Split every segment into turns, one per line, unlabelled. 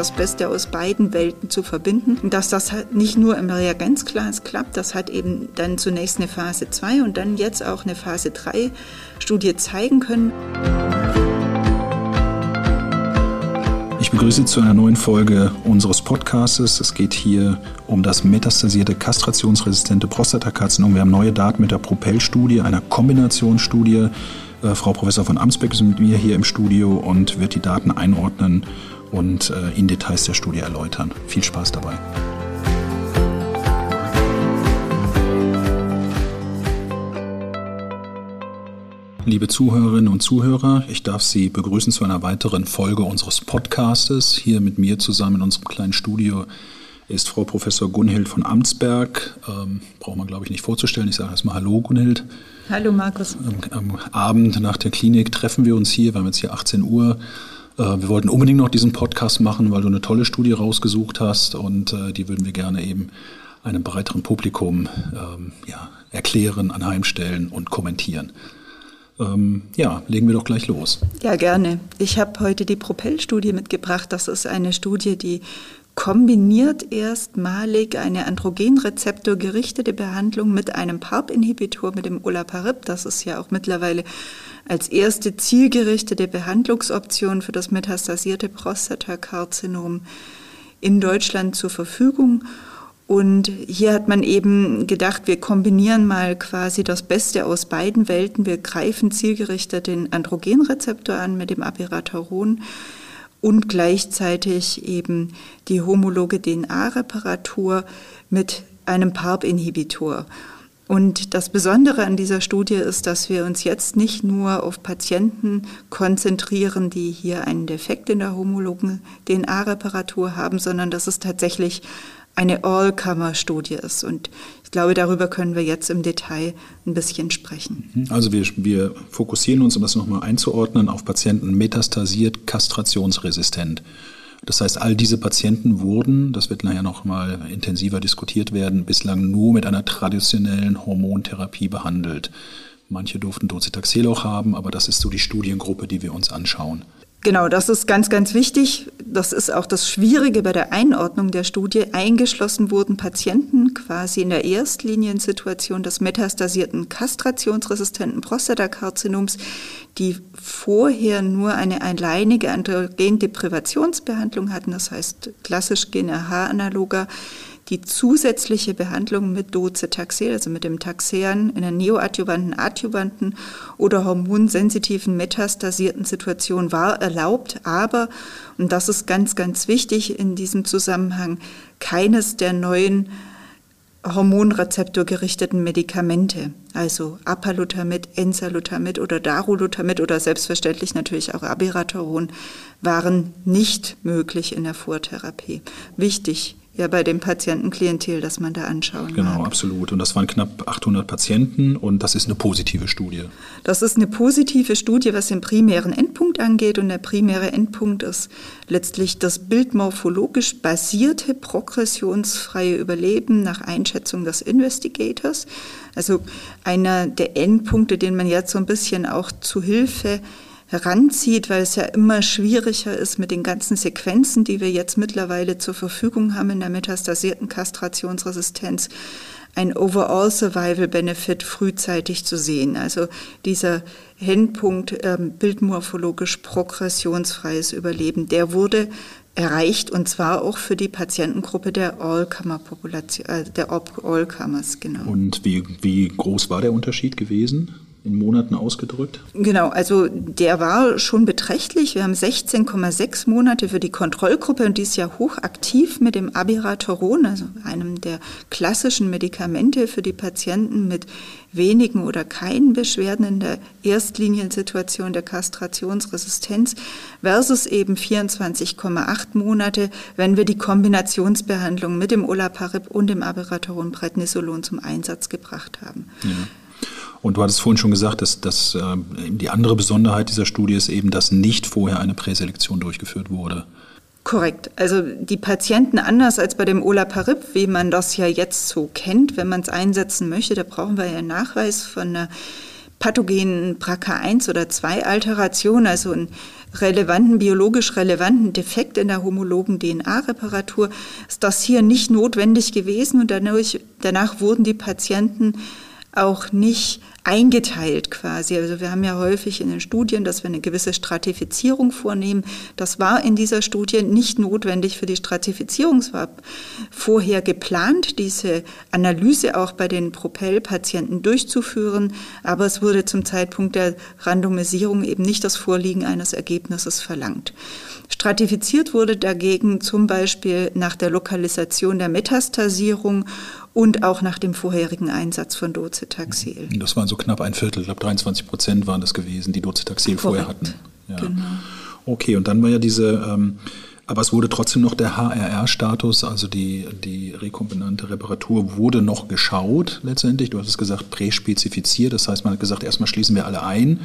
das Beste aus beiden Welten zu verbinden. Und dass das halt nicht nur im Reagenzglas klappt, das hat eben dann zunächst eine Phase 2 und dann jetzt auch eine Phase 3 Studie zeigen können.
Ich begrüße zu einer neuen Folge unseres Podcasts. Es geht hier um das metastasierte kastrationsresistente Prostatakarzinom. Wir haben neue Daten mit der Propel-Studie, einer Kombinationsstudie. Äh, Frau Professor von Amsbeck ist mit mir hier im Studio und wird die Daten einordnen und äh, Ihnen Details der Studie erläutern. Viel Spaß dabei. Liebe Zuhörerinnen und Zuhörer, ich darf Sie begrüßen zu einer weiteren Folge unseres Podcastes. Hier mit mir zusammen in unserem kleinen Studio ist Frau Professor Gunhild von Amtsberg. Ähm, braucht man, glaube ich, nicht vorzustellen. Ich sage erstmal Hallo, Gunhild.
Hallo, Markus.
Am, am, Abend nach der Klinik treffen wir uns hier. Wir haben jetzt hier 18 Uhr. Äh, wir wollten unbedingt noch diesen Podcast machen, weil du eine tolle Studie rausgesucht hast und äh, die würden wir gerne eben einem breiteren Publikum ähm, ja, erklären, anheimstellen und kommentieren. Ähm, ja, legen wir doch gleich los.
Ja, gerne. Ich habe heute die Propel-Studie mitgebracht. Das ist eine Studie, die kombiniert erstmalig eine androgenrezeptorgerichtete Behandlung mit einem PARP-Inhibitor, mit dem Olaparib. Das ist ja auch mittlerweile als erste zielgerichtete Behandlungsoption für das metastasierte Prostatakarzinom in Deutschland zur Verfügung. Und hier hat man eben gedacht, wir kombinieren mal quasi das Beste aus beiden Welten. Wir greifen zielgerichtet den Androgenrezeptor an mit dem Abiraterol und gleichzeitig eben die homologe DNA-Reparatur mit einem PARP-Inhibitor. Und das Besondere an dieser Studie ist, dass wir uns jetzt nicht nur auf Patienten konzentrieren, die hier einen Defekt in der homologen DNA-Reparatur haben, sondern dass es tatsächlich eine All-Comer-Studie ist. Und ich glaube, darüber können wir jetzt im Detail ein bisschen sprechen.
Mhm. Also wir, wir fokussieren uns, um das nochmal einzuordnen, auf Patienten metastasiert kastrationsresistent. Das heißt, all diese Patienten wurden, das wird nachher nochmal intensiver diskutiert werden, bislang nur mit einer traditionellen Hormontherapie behandelt. Manche durften Docetaxel auch haben, aber das ist so die Studiengruppe, die wir uns anschauen.
Genau, das ist ganz, ganz wichtig. Das ist auch das Schwierige bei der Einordnung der Studie. Eingeschlossen wurden Patienten quasi in der Erstliniensituation des metastasierten kastrationsresistenten Prostatakarzinoms, die vorher nur eine alleinige Androgendeprivationsbehandlung hatten, das heißt klassisch GNRH-Analoger die zusätzliche Behandlung mit Docetaxel, also mit dem Taxean in einer neoadjuvanten, adjuvanten oder hormonsensitiven metastasierten Situation war erlaubt, aber, und das ist ganz, ganz wichtig in diesem Zusammenhang, keines der neuen hormonrezeptorgerichteten Medikamente, also Apalutamid, Enzalutamid oder Darolutamid oder selbstverständlich natürlich auch Abiraterol, waren nicht möglich in der Vortherapie. Wichtig, ja bei dem Patientenklientel, das man da anschauen
Genau,
mag.
absolut. Und das waren knapp 800 Patienten und das ist eine positive Studie.
Das ist eine positive Studie, was den primären Endpunkt angeht. Und der primäre Endpunkt ist letztlich das bildmorphologisch basierte progressionsfreie Überleben nach Einschätzung des Investigators. Also einer der Endpunkte, den man jetzt so ein bisschen auch zu Hilfe heranzieht, weil es ja immer schwieriger ist mit den ganzen Sequenzen, die wir jetzt mittlerweile zur Verfügung haben in der metastasierten Kastrationsresistenz, ein Overall Survival Benefit frühzeitig zu sehen. Also dieser Endpunkt ähm, bildmorphologisch progressionsfreies Überleben, der wurde erreicht und zwar auch für die Patientengruppe der All-Comer-Population, äh, der All-Comers, genau.
Und wie, wie groß war der Unterschied gewesen? In Monaten ausgedrückt?
Genau, also der war schon beträchtlich. Wir haben 16,6 Monate für die Kontrollgruppe und die ist ja hochaktiv mit dem Abiraterol, also einem der klassischen Medikamente für die Patienten mit wenigen oder keinen Beschwerden in der Erstliniensituation der Kastrationsresistenz versus eben 24,8 Monate, wenn wir die Kombinationsbehandlung mit dem Olaparib und dem Abiraterol Prednisolon zum Einsatz gebracht haben.
Ja. Und du hattest vorhin schon gesagt, dass, dass äh, die andere Besonderheit dieser Studie ist eben, dass nicht vorher eine Präselektion durchgeführt wurde.
Korrekt. Also die Patienten anders als bei dem Olaparib, wie man das ja jetzt so kennt, wenn man es einsetzen möchte, da brauchen wir ja einen Nachweis von einer pathogenen BRCA1 oder 2 Alteration, also einen relevanten, biologisch relevanten Defekt in der homologen DNA-Reparatur, ist das hier nicht notwendig gewesen und dadurch, danach wurden die Patienten auch nicht eingeteilt quasi. Also wir haben ja häufig in den Studien, dass wir eine gewisse Stratifizierung vornehmen. Das war in dieser Studie nicht notwendig für die Stratifizierung. Es war vorher geplant, diese Analyse auch bei den Propel-Patienten durchzuführen, aber es wurde zum Zeitpunkt der Randomisierung eben nicht das Vorliegen eines Ergebnisses verlangt. Stratifiziert wurde dagegen zum Beispiel nach der Lokalisation der Metastasierung und auch nach dem vorherigen Einsatz von Docetaxel.
Das waren so knapp ein Viertel, ich glaube 23 Prozent waren das gewesen, die Docetaxel vorher hatten. Ja. Genau. Okay, und dann war ja diese, ähm, aber es wurde trotzdem noch der HRR-Status, also die, die rekombinante Reparatur, wurde noch geschaut letztendlich. Du hast es gesagt, präspezifiziert, das heißt, man hat gesagt, erstmal schließen wir alle ein.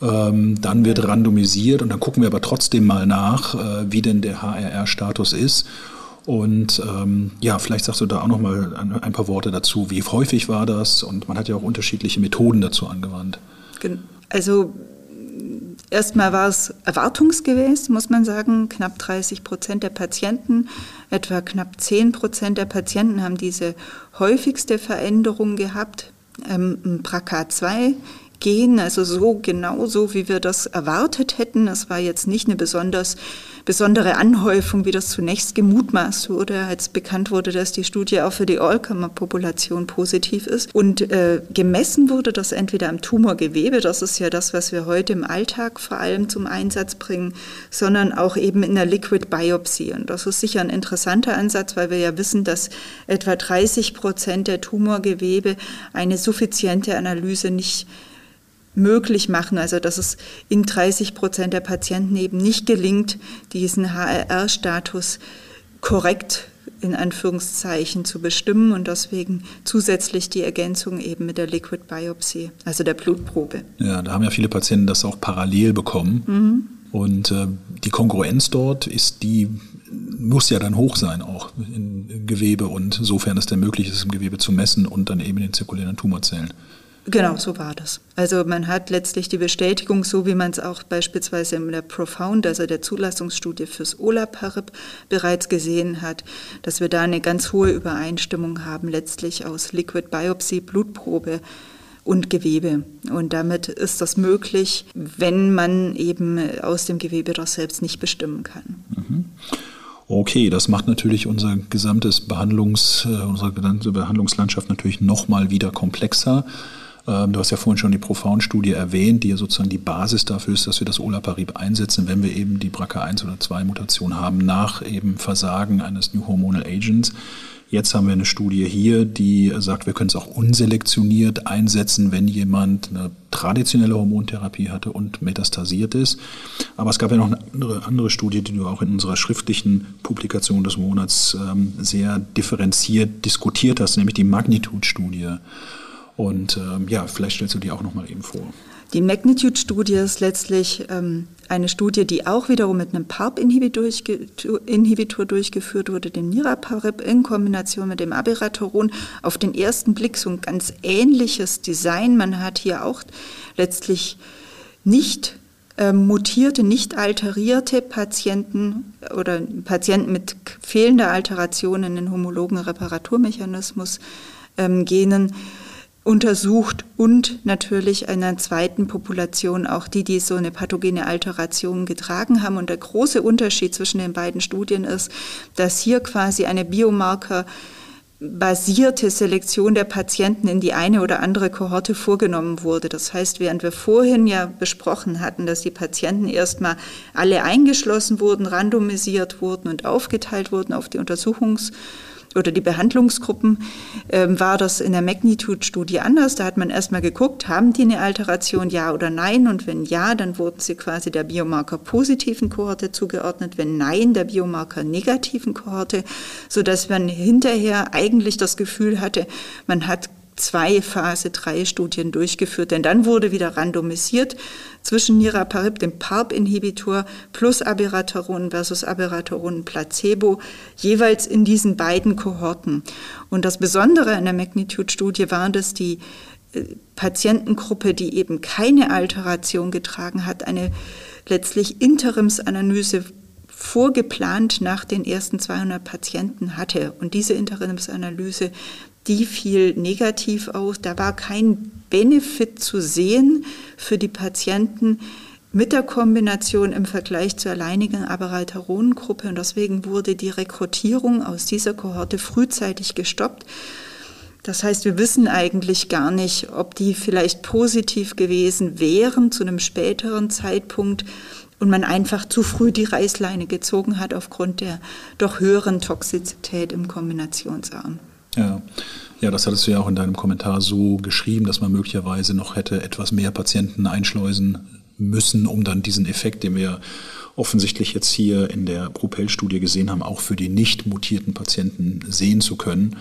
Ähm, dann wird randomisiert und dann gucken wir aber trotzdem mal nach, äh, wie denn der HRR-Status ist. Und ähm, ja, vielleicht sagst du da auch noch mal ein, ein, paar Worte dazu. Wie häufig war das? Und man hat ja auch unterschiedliche Methoden dazu angewandt.
Also erstmal war es erwartungsgemäß, muss man sagen. Knapp 30 Prozent der Patienten, etwa knapp 10 Prozent der Patienten haben diese häufigste Veränderung gehabt. Ähm, BRCA2 Gen, also so genau so, wie wir das erwartet hätten. Es war jetzt nicht eine besonders besondere Anhäufung, wie das zunächst gemutmaßt wurde, als bekannt wurde, dass die Studie auch für die Allkammer-Population positiv ist. Und äh, gemessen wurde das entweder am Tumorgewebe, das ist ja das, was wir heute im Alltag vor allem zum Einsatz bringen, sondern auch eben in der Liquid Biopsy. Und das ist sicher ein interessanter Ansatz, weil wir ja wissen, dass etwa 30 Prozent der Tumorgewebe eine suffiziente Analyse nicht möglich machen, also dass es in 30 Prozent der Patienten eben nicht gelingt, diesen HRR-Status korrekt in Anführungszeichen zu bestimmen und deswegen zusätzlich die Ergänzung eben mit der Liquid Biopsy, also der Blutprobe.
Ja, da haben ja viele Patienten das auch parallel bekommen. Mhm. Und äh, die Kongruenz dort ist die muss ja dann hoch sein, auch im Gewebe und sofern es denn möglich ist, im Gewebe zu messen und dann eben in den zirkulären Tumorzellen.
Genau, so war das. Also man hat letztlich die Bestätigung, so wie man es auch beispielsweise in der Profound, also der Zulassungsstudie fürs Olaparib bereits gesehen hat, dass wir da eine ganz hohe Übereinstimmung haben, letztlich aus Liquid Biopsy, Blutprobe und Gewebe. Und damit ist das möglich, wenn man eben aus dem Gewebe das selbst nicht bestimmen kann. Mhm.
Okay, das macht natürlich unser gesamtes Behandlungs, äh, unsere gesamte Behandlungslandschaft natürlich nochmal wieder komplexer. Ähm, du hast ja vorhin schon die Profound-Studie erwähnt, die ja sozusagen die Basis dafür ist, dass wir das Olaparib einsetzen, wenn wir eben die BRCA1 oder 2 Mutation haben, nach eben Versagen eines New Hormonal Agents. Jetzt haben wir eine Studie hier, die sagt, wir können es auch unselektioniert einsetzen, wenn jemand eine traditionelle Hormontherapie hatte und metastasiert ist. Aber es gab ja noch eine andere, andere Studie, die du auch in unserer schriftlichen Publikation des Monats ähm, sehr differenziert diskutiert hast, nämlich die Magnitude-Studie. Und ähm, ja, vielleicht stellst du die auch noch mal eben vor.
Die Magnitude-Studie ist letztlich ähm, eine Studie, die auch wiederum mit einem PARP-Inhibitor durchgeführt wurde, dem Niraparib, in Kombination mit dem Abiraterol. Auf den ersten Blick so ein ganz ähnliches Design. Man hat hier auch letztlich nicht äh, mutierte, nicht alterierte Patienten oder Patienten mit fehlender Alteration in den homologen Reparaturmechanismus ähm, Genen untersucht und natürlich einer zweiten Population auch die, die so eine pathogene Alteration getragen haben. Und der große Unterschied zwischen den beiden Studien ist, dass hier quasi eine Biomarker basierte Selektion der Patienten in die eine oder andere Kohorte vorgenommen wurde. Das heißt, während wir vorhin ja besprochen hatten, dass die Patienten erstmal alle eingeschlossen wurden, randomisiert wurden und aufgeteilt wurden auf die Untersuchungs- oder die Behandlungsgruppen ähm, war das in der Magnitude-Studie anders. Da hat man erstmal geguckt, haben die eine Alteration, ja oder nein? Und wenn ja, dann wurden sie quasi der Biomarker positiven Kohorte zugeordnet, wenn nein, der Biomarker negativen Kohorte, sodass man hinterher eigentlich das Gefühl hatte, man hat zwei Phase 3 Studien durchgeführt, denn dann wurde wieder randomisiert zwischen Niraparib, dem PARP-Inhibitor, plus Abiraterone versus Abiraterone Placebo, jeweils in diesen beiden Kohorten. Und das Besondere an der Magnitude-Studie war, dass die Patientengruppe, die eben keine Alteration getragen hat, eine letztlich Interimsanalyse vorgeplant nach den ersten 200 Patienten hatte. Und diese Interimsanalyse, die fiel negativ aus. Da war kein Benefit zu sehen für die Patienten mit der Kombination im Vergleich zur alleinigen Abiraterone-Gruppe. Und deswegen wurde die Rekrutierung aus dieser Kohorte frühzeitig gestoppt. Das heißt, wir wissen eigentlich gar nicht, ob die vielleicht positiv gewesen wären zu einem späteren Zeitpunkt und man einfach zu früh die Reißleine gezogen hat aufgrund der doch höheren Toxizität im Kombinationsarm.
Ja. Ja, das hattest du ja auch in deinem Kommentar so geschrieben, dass man möglicherweise noch hätte etwas mehr Patienten einschleusen müssen, um dann diesen Effekt, den wir offensichtlich jetzt hier in der Propel-Studie gesehen haben, auch für die nicht mutierten Patienten sehen zu können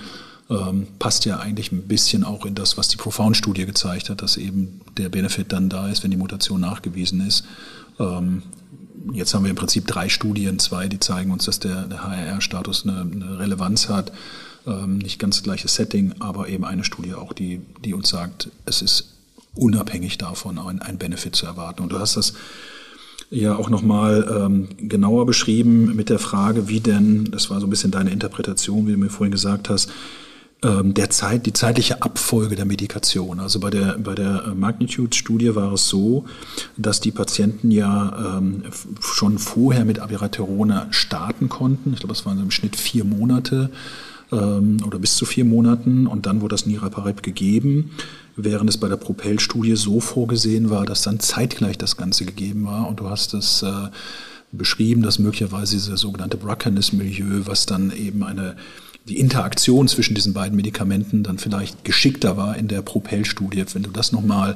ähm, passt ja eigentlich ein bisschen auch in das, was die Profound-Studie gezeigt hat, dass eben der Benefit dann da ist, wenn die Mutation nachgewiesen ist. Ähm, jetzt haben wir im Prinzip drei Studien, zwei, die zeigen uns, dass der, der HRR-Status eine, eine, Relevanz hat. Ähm, nicht ganz das gleiche Setting, aber eben eine Studie auch, die, die uns sagt, es ist unabhängig davon ein, ein Benefit zu erwarten. Und du hast das ja auch nochmal ähm, genauer beschrieben mit der Frage, wie denn, das war so ein bisschen deine Interpretation, wie du mir vorhin gesagt hast, ähm, der Zeit, die zeitliche Abfolge der Medikation. Also bei der, bei der Magnitude-Studie war es so, dass die Patienten ja ähm, schon vorher mit Abiraterone starten konnten. Ich glaube, es waren im Schnitt vier Monate ähm, oder bis zu vier Monaten und dann wurde das Niraparib gegeben, während es bei der Propel-Studie so vorgesehen war, dass dann zeitgleich das Ganze gegeben war und du hast es äh, beschrieben, dass möglicherweise dieses sogenannte Brackenis-Milieu, was dann eben eine die Interaktion zwischen diesen beiden Medikamenten dann vielleicht geschickter war in der Propel-Studie, wenn du das nochmal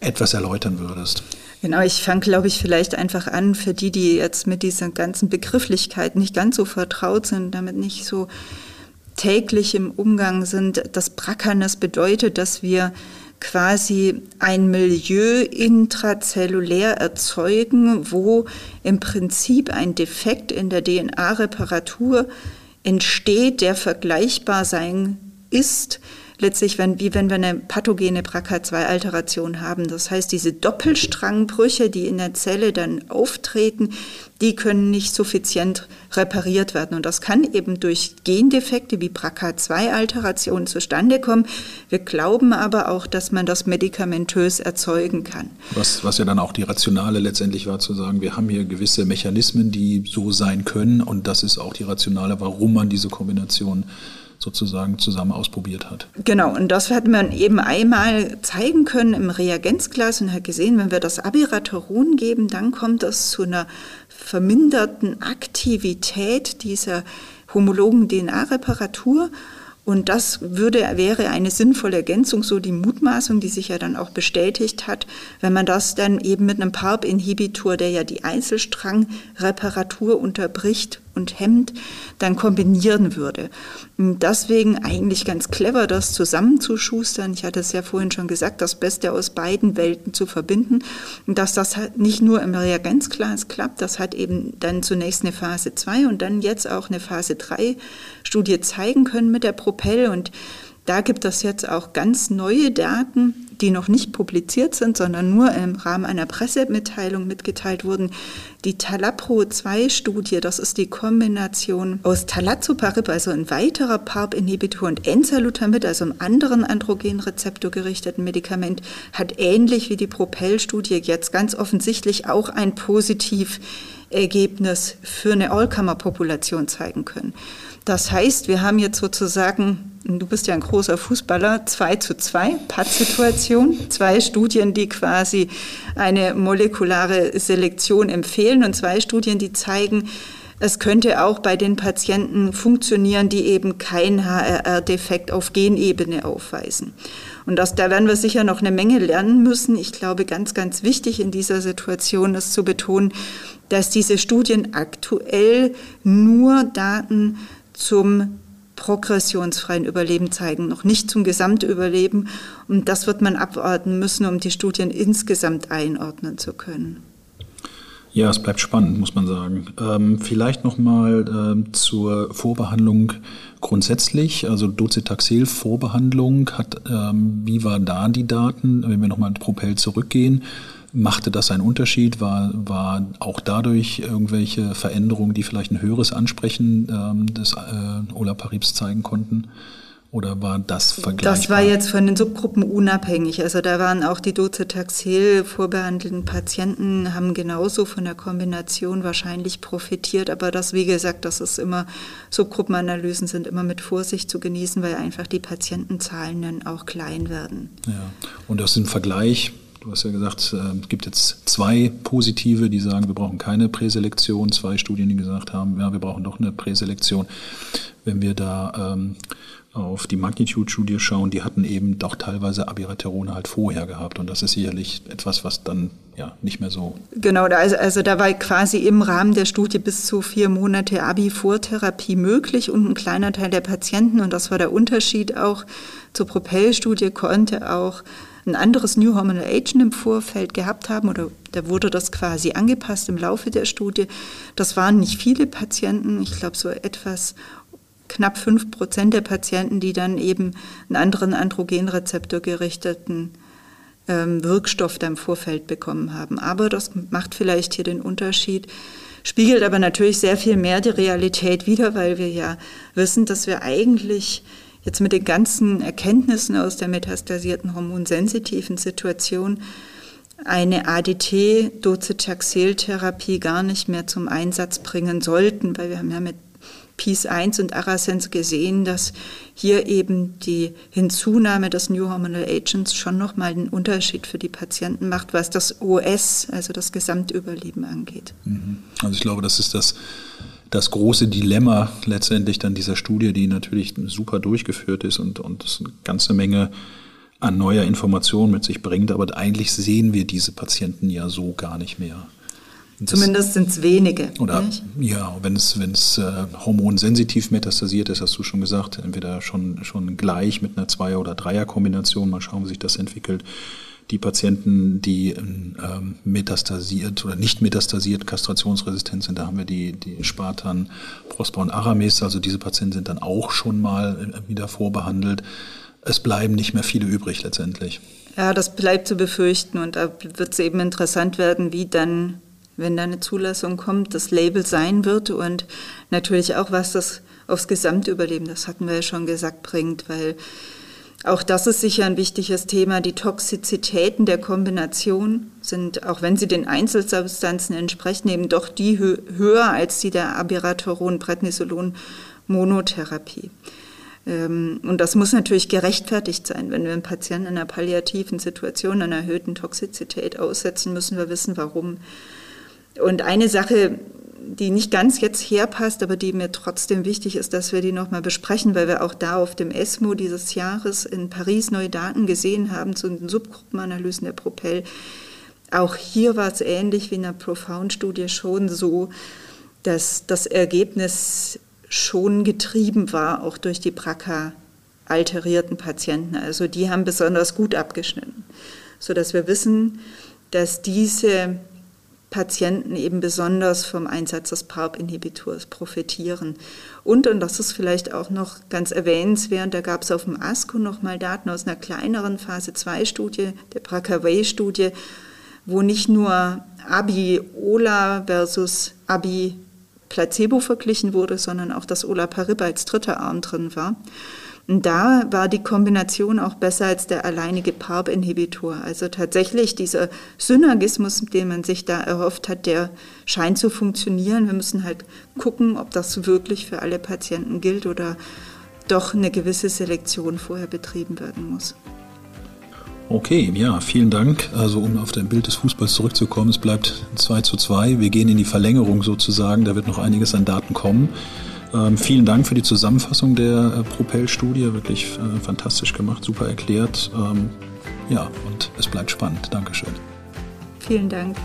etwas erläutern würdest.
Genau, ich fange, glaube ich, vielleicht einfach an für die, die jetzt mit diesen ganzen Begrifflichkeiten nicht ganz so vertraut sind, damit nicht so täglich im Umgang sind. Das Brackernes bedeutet, dass wir quasi ein Milieu intrazellulär erzeugen, wo im Prinzip ein Defekt in der DNA-Reparatur entsteht, der vergleichbar sein ist, letztlich, wenn, wie wenn wir eine pathogene BRCA2-Alteration haben. Das heißt, diese Doppelstrangbrüche, die in der Zelle dann auftreten, die können nicht suffizient repariert werden. Und das kann eben durch Gendefekte wie BRCA2-Alterationen zustande kommen. Wir glauben aber auch, dass man das medikamentös erzeugen kann.
Was, was ja dann auch die Rationale letztendlich war, zu sagen, wir haben hier gewisse Mechanismen, die so sein können. Und das ist auch die Rationale, warum man diese Kombination sozusagen zusammen ausprobiert hat.
Genau, und das hat man eben einmal zeigen können im Reagenzglas und hat gesehen, wenn wir das Abiraterol geben, dann kommt es zu einer verminderten Aktivität dieser homologen DNA-Reparatur. Und das würde, wäre eine sinnvolle Ergänzung, so die Mutmaßung, die sich ja dann auch bestätigt hat, wenn man das dann eben mit einem PARP-Inhibitor, der ja die Einzelstrangreparatur unterbricht, und Hemd dann kombinieren würde. Und deswegen eigentlich ganz clever, das zusammenzuschustern. Ich hatte es ja vorhin schon gesagt, das Beste aus beiden Welten zu verbinden. Und dass das halt nicht nur im Reagenzglas klappt, das hat eben dann zunächst eine Phase 2 und dann jetzt auch eine Phase 3 Studie zeigen können mit der Propel. Und da gibt es jetzt auch ganz neue Daten, die noch nicht publiziert sind, sondern nur im Rahmen einer Pressemitteilung mitgeteilt wurden. Die Talapro-2-Studie, das ist die Kombination aus Talazoparib, also ein weiterer PARP-Inhibitor, und Enzalutamid, also einem anderen Androgenrezeptor gerichteten Medikament, hat ähnlich wie die Propel-Studie jetzt ganz offensichtlich auch ein Positivergebnis für eine Allkammer-Population zeigen können. Das heißt, wir haben jetzt sozusagen du bist ja ein großer Fußballer, 2 zu 2, Pattsituation, zwei Studien, die quasi eine molekulare Selektion empfehlen und zwei Studien, die zeigen, es könnte auch bei den Patienten funktionieren, die eben kein HRR-Defekt auf Genebene aufweisen. Und das, da werden wir sicher noch eine Menge lernen müssen. Ich glaube, ganz, ganz wichtig in dieser Situation ist zu betonen, dass diese Studien aktuell nur Daten zum progressionsfreien Überleben zeigen, noch nicht zum Gesamtüberleben. Und das wird man abwarten müssen, um die Studien insgesamt einordnen zu können.
Ja, es bleibt spannend, muss man sagen. Ähm, vielleicht nochmal ähm, zur Vorbehandlung grundsätzlich. Also Docetaxel-Vorbehandlung hat, ähm, wie war da die Daten? Wenn wir nochmal in Propel zurückgehen, machte das einen Unterschied? War, war auch dadurch irgendwelche Veränderungen, die vielleicht ein höheres Ansprechen ähm, des äh, Olaparibs zeigen konnten? Oder war das vergleichbar?
Das war jetzt von den Subgruppen unabhängig. Also da waren auch die Docetaxel vorbehandelten Patienten, haben genauso von der Kombination wahrscheinlich profitiert. Aber das, wie gesagt, das ist immer, Subgruppenanalysen sind immer mit Vorsicht zu genießen, weil einfach die Patientenzahlen dann auch klein werden.
Ja, und das im Vergleich Du hast ja gesagt, es gibt jetzt zwei positive, die sagen, wir brauchen keine Präselektion, zwei Studien, die gesagt haben, ja, wir brauchen doch eine Präselektion. Wenn wir da ähm, auf die Magnitude-Studie schauen, die hatten eben doch teilweise Abiraterone halt vorher gehabt. Und das ist sicherlich etwas, was dann ja nicht mehr so.
Genau, also, also da war quasi im Rahmen der Studie bis zu vier Monate Abi-Vortherapie möglich und ein kleiner Teil der Patienten, und das war der Unterschied auch zur Propel-Studie, konnte auch ein anderes New Hormonal Agent im Vorfeld gehabt haben oder da wurde das quasi angepasst im Laufe der Studie. Das waren nicht viele Patienten, ich glaube so etwas knapp fünf Prozent der Patienten, die dann eben einen anderen Androgenrezeptor gerichteten ähm, Wirkstoff da im Vorfeld bekommen haben. Aber das macht vielleicht hier den Unterschied, spiegelt aber natürlich sehr viel mehr die Realität wider, weil wir ja wissen, dass wir eigentlich jetzt mit den ganzen Erkenntnissen aus der metastasierten hormonsensitiven Situation eine ADT-Docetaxel-Therapie gar nicht mehr zum Einsatz bringen sollten, weil wir haben ja mit Peace 1 und Arasens gesehen, dass hier eben die Hinzunahme des New Hormonal Agents schon nochmal einen Unterschied für die Patienten macht, was das OS, also das Gesamtüberleben angeht.
Mhm. Also ich glaube, das ist das, das große Dilemma letztendlich dann dieser Studie, die natürlich super durchgeführt ist und, und eine ganze Menge an neuer Information mit sich bringt, aber eigentlich sehen wir diese Patienten ja so gar nicht mehr.
Zumindest sind es wenige.
Oder nicht? ja, wenn es, wenn es äh, hormonsensitiv metastasiert ist, hast du schon gesagt, entweder schon, schon gleich mit einer Zweier- oder Dreier-Kombination, mal schauen, wie sich das entwickelt. Die Patienten, die ähm, metastasiert oder nicht metastasiert kastrationsresistent sind, da haben wir die, die Spartan, Prosper und Aramis, also diese Patienten sind dann auch schon mal äh, wieder vorbehandelt. Es bleiben nicht mehr viele übrig letztendlich.
Ja, das bleibt zu befürchten und da wird es eben interessant werden, wie dann wenn da eine Zulassung kommt, das Label sein wird und natürlich auch, was das aufs Gesamtüberleben, das hatten wir ja schon gesagt, bringt, weil auch das ist sicher ein wichtiges Thema. Die Toxizitäten der Kombination sind, auch wenn sie den Einzelsubstanzen entsprechen, eben doch die höher als die der Abiraterol-Prednisolon-Monotherapie. Ähm, und das muss natürlich gerechtfertigt sein. Wenn wir einen Patienten in einer palliativen Situation einer erhöhten Toxizität aussetzen, müssen wir wissen, warum. Und eine Sache, die nicht ganz jetzt herpasst, aber die mir trotzdem wichtig ist, dass wir die nochmal besprechen, weil wir auch da auf dem ESMO dieses Jahres in Paris neue Daten gesehen haben zu den Subgruppenanalysen der Propel. Auch hier war es ähnlich wie in der Profound-Studie schon so, dass das Ergebnis schon getrieben war, auch durch die BRCA alterierten Patienten. Also die haben besonders gut abgeschnitten, sodass wir wissen, dass diese Patienten eben besonders vom Einsatz des PARP-Inhibitors profitieren. Und, und das ist vielleicht auch noch ganz erwähnenswert, da gab es auf dem ASCO nochmal Daten aus einer kleineren Phase-2-Studie, der BRCA-Way-Studie, wo nicht nur Abi-Ola versus Abi-Placebo verglichen wurde, sondern auch das Olaparib als dritter Arm drin war. Und da war die Kombination auch besser als der alleinige PARP-Inhibitor. Also tatsächlich dieser Synergismus, den man sich da erhofft hat, der scheint zu funktionieren. Wir müssen halt gucken, ob das wirklich für alle Patienten gilt oder doch eine gewisse Selektion vorher betrieben werden muss.
Okay, ja, vielen Dank. Also um auf dein Bild des Fußballs zurückzukommen, es bleibt 2 zu 2. Wir gehen in die Verlängerung sozusagen, da wird noch einiges an Daten kommen. Ähm, vielen Dank für die Zusammenfassung der äh, Propel-Studie, wirklich äh, fantastisch gemacht, super erklärt. Ähm, ja, und es bleibt spannend. Dankeschön.
Vielen Dank.